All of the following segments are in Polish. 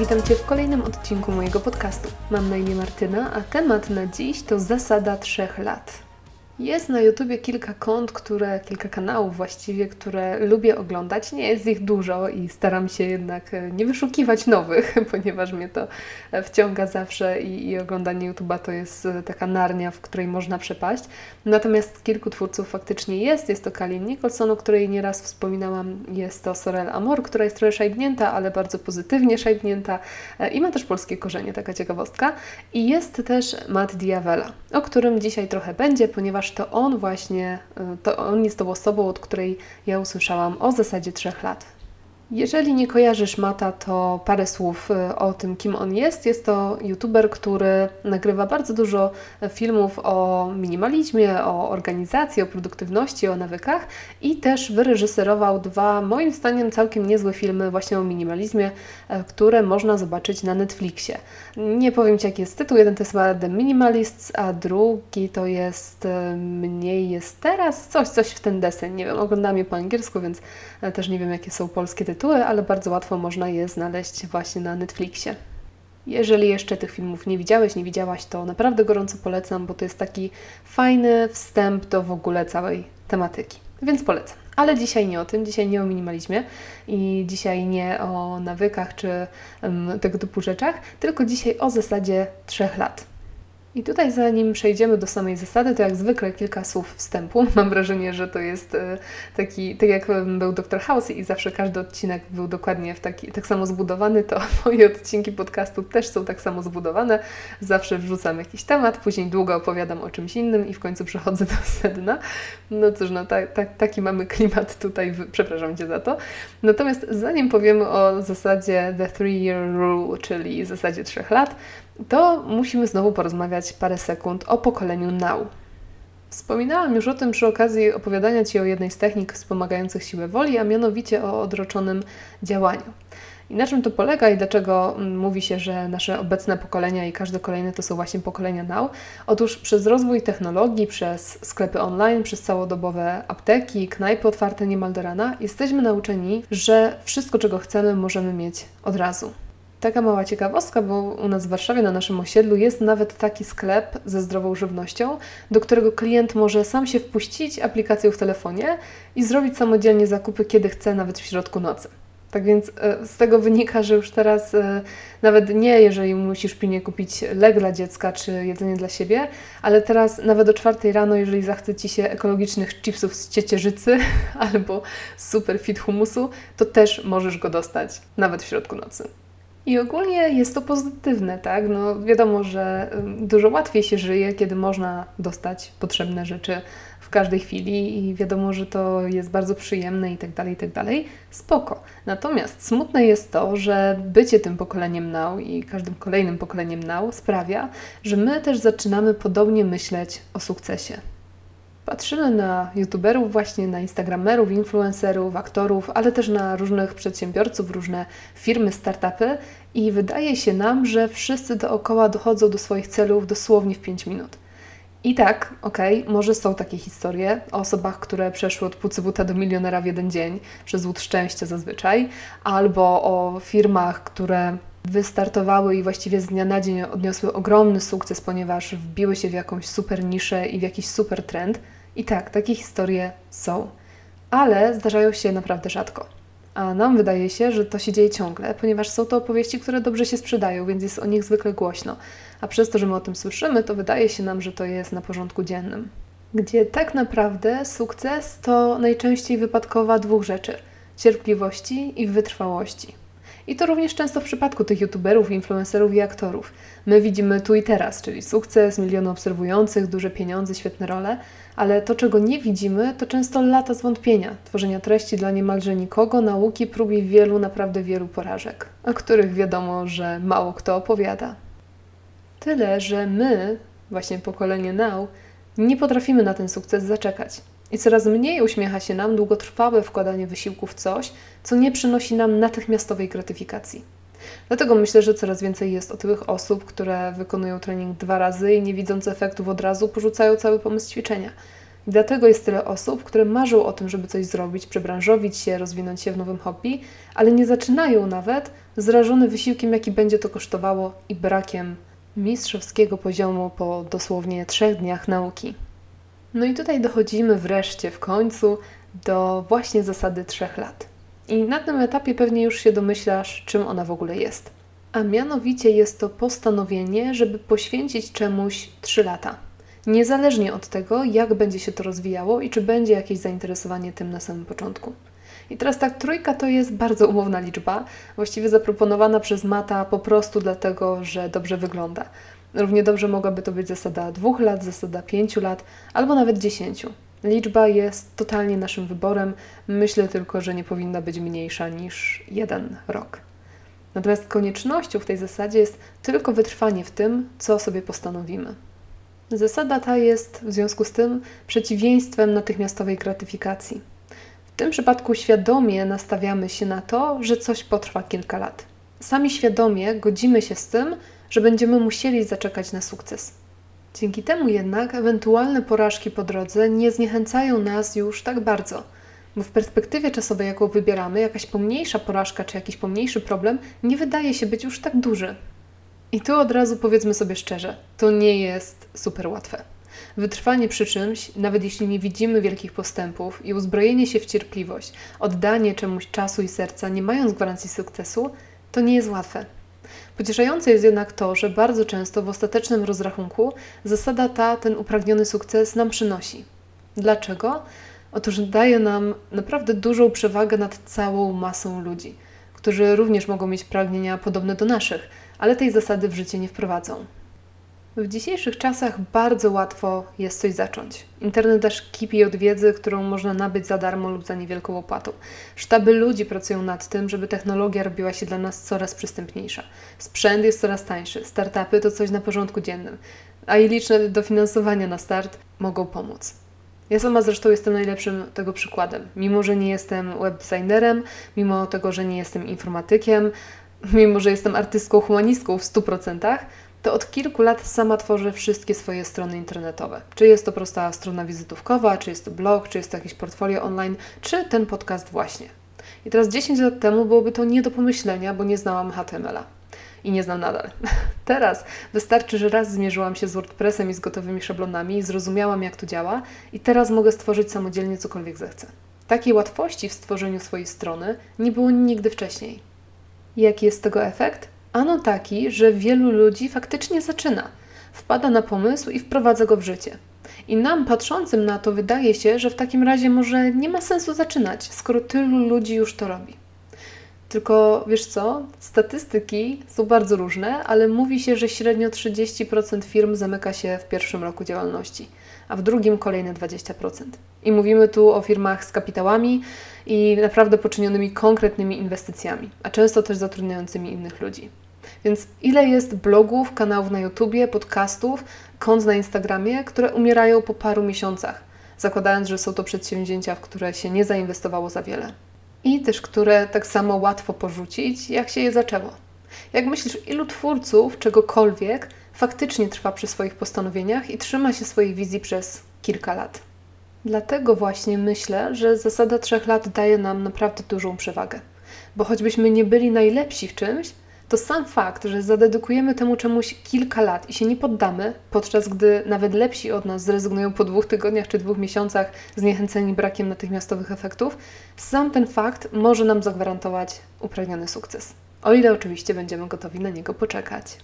Witam Cię w kolejnym odcinku mojego podcastu. Mam na imię Martyna, a temat na dziś to zasada trzech lat. Jest na YouTubie kilka kont, które, kilka kanałów właściwie, które lubię oglądać. Nie jest ich dużo i staram się jednak e, nie wyszukiwać nowych, ponieważ mnie to e, wciąga zawsze i, i oglądanie YouTube'a to jest e, taka narnia, w której można przepaść. Natomiast kilku twórców faktycznie jest. Jest to Kalin Nicholson, o której nieraz wspominałam. Jest to Sorel Amor, która jest trochę szajbnięta, ale bardzo pozytywnie szajbnięta i ma też polskie korzenie, taka ciekawostka. I jest też Matt Diavela, o którym dzisiaj trochę będzie, ponieważ to on właśnie, y, to on jest tą osobą, od której ja usłyszałam o zasadzie trzech lat. Jeżeli nie kojarzysz Mata, to parę słów y, o tym, kim on jest. Jest to youtuber, który nagrywa bardzo dużo filmów o minimalizmie, o organizacji, o produktywności, o nawykach i też wyreżyserował dwa, moim zdaniem, całkiem niezłe filmy właśnie o minimalizmie, y, które można zobaczyć na Netflixie. Nie powiem Ci, jaki jest tytuł. Jeden to jest The Minimalists, a drugi to jest y, Mniej jest teraz, coś, coś w ten deseń. Nie wiem, oglądam je po angielsku, więc też nie wiem, jakie są polskie tytuły tytuły, ale bardzo łatwo można je znaleźć właśnie na Netflixie. Jeżeli jeszcze tych filmów nie widziałeś, nie widziałaś, to naprawdę gorąco polecam, bo to jest taki fajny wstęp do w ogóle całej tematyki. Więc polecam. Ale dzisiaj nie o tym, dzisiaj nie o minimalizmie i dzisiaj nie o nawykach czy um, tego typu rzeczach, tylko dzisiaj o zasadzie trzech lat. I tutaj, zanim przejdziemy do samej zasady, to jak zwykle kilka słów wstępu. Mam wrażenie, że to jest e, taki, tak jak był Dr. House i zawsze każdy odcinek był dokładnie w taki, tak samo zbudowany, to moje odcinki podcastu też są tak samo zbudowane. Zawsze wrzucam jakiś temat, później długo opowiadam o czymś innym i w końcu przechodzę do sedna. No cóż, no ta, ta, taki mamy klimat tutaj, przepraszam Cię za to. Natomiast zanim powiemy o zasadzie The Three Year Rule, czyli zasadzie trzech lat, to musimy znowu porozmawiać parę sekund o pokoleniu Now. Wspominałam już o tym przy okazji opowiadania Ci o jednej z technik wspomagających siłę woli, a mianowicie o odroczonym działaniu. I na czym to polega i dlaczego mm, mówi się, że nasze obecne pokolenia i każde kolejne to są właśnie pokolenia now? Otóż przez rozwój technologii, przez sklepy online, przez całodobowe apteki, knajpy otwarte niemal do rana, jesteśmy nauczeni, że wszystko, czego chcemy, możemy mieć od razu. Taka mała ciekawostka, bo u nas w Warszawie na naszym osiedlu jest nawet taki sklep ze zdrową żywnością, do którego klient może sam się wpuścić aplikacją w telefonie i zrobić samodzielnie zakupy, kiedy chce, nawet w środku nocy. Tak więc e, z tego wynika, że już teraz e, nawet nie, jeżeli musisz pilnie kupić lek dla dziecka czy jedzenie dla siebie, ale teraz nawet o czwartej rano, jeżeli zachce Ci się ekologicznych chipsów z ciecierzycy albo super fit humusu, to też możesz go dostać nawet w środku nocy. I ogólnie jest to pozytywne, tak? No wiadomo, że dużo łatwiej się żyje, kiedy można dostać potrzebne rzeczy w każdej chwili i wiadomo, że to jest bardzo przyjemne i tak dalej, i tak dalej. Spoko. Natomiast smutne jest to, że bycie tym pokoleniem now i każdym kolejnym pokoleniem now sprawia, że my też zaczynamy podobnie myśleć o sukcesie. Patrzymy na youtuberów, właśnie na instagramerów, influencerów, aktorów, ale też na różnych przedsiębiorców, różne firmy, startupy i wydaje się nam, że wszyscy dookoła dochodzą do swoich celów dosłownie w 5 minut. I tak, okej, okay, może są takie historie o osobach, które przeszły od pucybuta do milionera w jeden dzień, przez łód szczęścia zazwyczaj, albo o firmach, które wystartowały i właściwie z dnia na dzień odniosły ogromny sukces, ponieważ wbiły się w jakąś super niszę i w jakiś super trend. I tak, takie historie są, ale zdarzają się naprawdę rzadko. A nam wydaje się, że to się dzieje ciągle, ponieważ są to opowieści, które dobrze się sprzedają, więc jest o nich zwykle głośno. A przez to, że my o tym słyszymy, to wydaje się nam, że to jest na porządku dziennym. Gdzie tak naprawdę sukces to najczęściej wypadkowa dwóch rzeczy: cierpliwości i wytrwałości. I to również często w przypadku tych youtuberów, influencerów i aktorów. My widzimy tu i teraz, czyli sukces, miliony obserwujących, duże pieniądze, świetne role, ale to, czego nie widzimy, to często lata zwątpienia, tworzenia treści dla niemalże nikogo, nauki, prób i wielu, naprawdę wielu porażek, o których wiadomo, że mało kto opowiada. Tyle, że my, właśnie pokolenie Now, nie potrafimy na ten sukces zaczekać. I coraz mniej uśmiecha się nam długotrwałe wkładanie wysiłku w coś, co nie przynosi nam natychmiastowej gratyfikacji. Dlatego myślę, że coraz więcej jest otyłych osób, które wykonują trening dwa razy i nie widząc efektów od razu, porzucają cały pomysł ćwiczenia. I dlatego jest tyle osób, które marzą o tym, żeby coś zrobić, przebranżowić się, rozwinąć się w nowym hobby, ale nie zaczynają nawet, zrażone wysiłkiem, jaki będzie to kosztowało i brakiem mistrzowskiego poziomu po dosłownie trzech dniach nauki. No i tutaj dochodzimy wreszcie w końcu do właśnie zasady trzech lat. I na tym etapie pewnie już się domyślasz, czym ona w ogóle jest. A mianowicie jest to postanowienie, żeby poświęcić czemuś trzy lata. Niezależnie od tego, jak będzie się to rozwijało i czy będzie jakieś zainteresowanie tym na samym początku. I teraz tak, trójka to jest bardzo umowna liczba, właściwie zaproponowana przez Mata po prostu dlatego, że dobrze wygląda. Równie dobrze mogłaby to być zasada dwóch lat, zasada pięciu lat, albo nawet dziesięciu. Liczba jest totalnie naszym wyborem. Myślę tylko, że nie powinna być mniejsza niż jeden rok. Natomiast koniecznością w tej zasadzie jest tylko wytrwanie w tym, co sobie postanowimy. Zasada ta jest w związku z tym przeciwieństwem natychmiastowej gratyfikacji. W tym przypadku świadomie nastawiamy się na to, że coś potrwa kilka lat. Sami świadomie godzimy się z tym, że będziemy musieli zaczekać na sukces. Dzięki temu jednak ewentualne porażki po drodze nie zniechęcają nas już tak bardzo, bo w perspektywie czasowej, jaką wybieramy, jakaś pomniejsza porażka czy jakiś pomniejszy problem nie wydaje się być już tak duży. I tu od razu powiedzmy sobie szczerze, to nie jest super łatwe. Wytrwanie przy czymś, nawet jeśli nie widzimy wielkich postępów i uzbrojenie się w cierpliwość, oddanie czemuś czasu i serca, nie mając gwarancji sukcesu, to nie jest łatwe. Pocieszające jest jednak to, że bardzo często w ostatecznym rozrachunku zasada ta ten upragniony sukces nam przynosi. Dlaczego? Otóż daje nam naprawdę dużą przewagę nad całą masą ludzi, którzy również mogą mieć pragnienia podobne do naszych, ale tej zasady w życie nie wprowadzą. W dzisiejszych czasach bardzo łatwo jest coś zacząć. Internet aż kipi od wiedzy, którą można nabyć za darmo lub za niewielką opłatą. Sztaby ludzi pracują nad tym, żeby technologia robiła się dla nas coraz przystępniejsza. Sprzęt jest coraz tańszy, startupy to coś na porządku dziennym, a i liczne dofinansowania na start mogą pomóc. Ja sama zresztą jestem najlepszym tego przykładem. Mimo, że nie jestem webdesignerem, mimo tego, że nie jestem informatykiem, mimo, że jestem artystką, humanistką w 100%, to od kilku lat sama tworzę wszystkie swoje strony internetowe. Czy jest to prosta strona wizytówkowa, czy jest to blog, czy jest to jakieś portfolio online, czy ten podcast właśnie. I teraz 10 lat temu byłoby to nie do pomyślenia, bo nie znałam HTML-a. I nie znam nadal. Teraz wystarczy, że raz zmierzyłam się z WordPressem i z gotowymi szablonami zrozumiałam, jak to działa, i teraz mogę stworzyć samodzielnie cokolwiek zechcę. Takiej łatwości w stworzeniu swojej strony nie było nigdy wcześniej. Jaki jest tego efekt? Ano taki, że wielu ludzi faktycznie zaczyna, wpada na pomysł i wprowadza go w życie. I nam patrzącym na to wydaje się, że w takim razie może nie ma sensu zaczynać, skoro tylu ludzi już to robi. Tylko wiesz co? Statystyki są bardzo różne, ale mówi się, że średnio 30% firm zamyka się w pierwszym roku działalności, a w drugim kolejne 20%. I mówimy tu o firmach z kapitałami i naprawdę poczynionymi konkretnymi inwestycjami, a często też zatrudniającymi innych ludzi. Więc ile jest blogów, kanałów na YouTubie, podcastów, kont na Instagramie, które umierają po paru miesiącach, zakładając, że są to przedsięwzięcia, w które się nie zainwestowało za wiele. I też które tak samo łatwo porzucić, jak się je zaczęło. Jak myślisz, ilu twórców czegokolwiek faktycznie trwa przy swoich postanowieniach i trzyma się swojej wizji przez kilka lat? Dlatego właśnie myślę, że zasada trzech lat daje nam naprawdę dużą przewagę. Bo choćbyśmy nie byli najlepsi w czymś, to sam fakt, że zadedykujemy temu czemuś kilka lat i się nie poddamy, podczas gdy nawet lepsi od nas zrezygnują po dwóch tygodniach czy dwóch miesiącach, zniechęceni brakiem natychmiastowych efektów, sam ten fakt może nam zagwarantować upragniony sukces. O ile oczywiście będziemy gotowi na niego poczekać.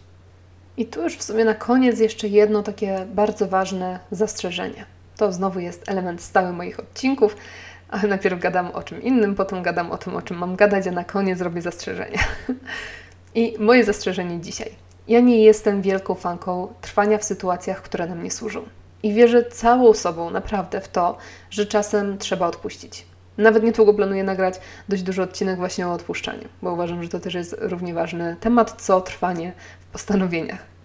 I tu już w sumie na koniec jeszcze jedno takie bardzo ważne zastrzeżenie. To znowu jest element stały moich odcinków, ale najpierw gadam o czym innym, potem gadam o tym, o czym mam gadać, a na koniec zrobię zastrzeżenia. I moje zastrzeżenie dzisiaj. Ja nie jestem wielką fanką trwania w sytuacjach, które nam nie służą. I wierzę całą sobą naprawdę w to, że czasem trzeba odpuścić. Nawet niedługo planuję nagrać dość duży odcinek właśnie o odpuszczaniu, bo uważam, że to też jest równie ważny temat, co trwanie w postanowieniach.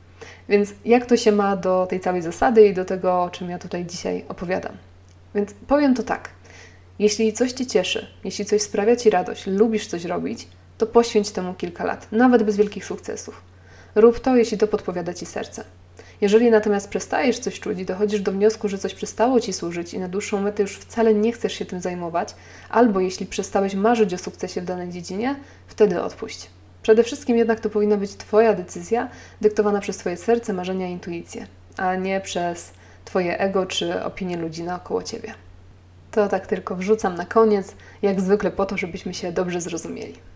Więc jak to się ma do tej całej zasady i do tego, o czym ja tutaj dzisiaj opowiadam? Więc powiem to tak. Jeśli coś Cię cieszy, jeśli coś sprawia Ci radość, lubisz coś robić, to poświęć temu kilka lat, nawet bez wielkich sukcesów. Rób to, jeśli to podpowiada Ci serce. Jeżeli natomiast przestajesz coś czuć i dochodzisz do wniosku, że coś przestało ci służyć i na dłuższą metę już wcale nie chcesz się tym zajmować, albo jeśli przestałeś marzyć o sukcesie w danej dziedzinie, wtedy odpuść. Przede wszystkim jednak to powinna być Twoja decyzja, dyktowana przez Twoje serce, marzenia i intuicję, a nie przez Twoje ego czy opinie ludzi naokoło Ciebie. To tak tylko wrzucam na koniec, jak zwykle po to, żebyśmy się dobrze zrozumieli.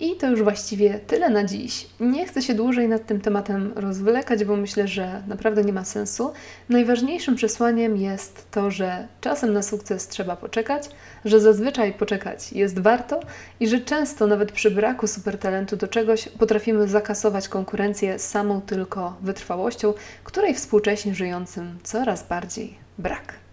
I to już właściwie tyle na dziś. Nie chcę się dłużej nad tym tematem rozwlekać, bo myślę, że naprawdę nie ma sensu. Najważniejszym przesłaniem jest to, że czasem na sukces trzeba poczekać, że zazwyczaj poczekać jest warto i że często nawet przy braku supertalentu do czegoś potrafimy zakasować konkurencję samą tylko wytrwałością, której współcześnie żyjącym coraz bardziej brak.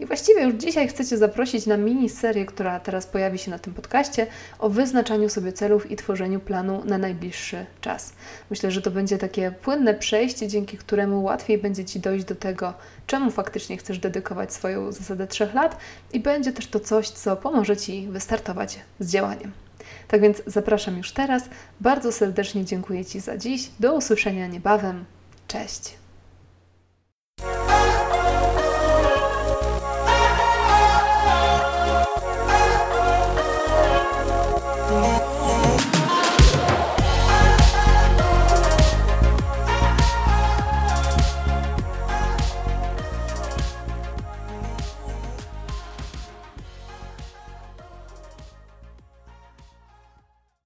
I właściwie już dzisiaj chcę Cię zaprosić na miniserię, która teraz pojawi się na tym podcaście, o wyznaczaniu sobie celów i tworzeniu planu na najbliższy czas. Myślę, że to będzie takie płynne przejście, dzięki któremu łatwiej będzie Ci dojść do tego, czemu faktycznie chcesz dedykować swoją zasadę trzech lat i będzie też to coś, co pomoże Ci wystartować z działaniem. Tak więc zapraszam już teraz. Bardzo serdecznie dziękuję Ci za dziś. Do usłyszenia niebawem. Cześć.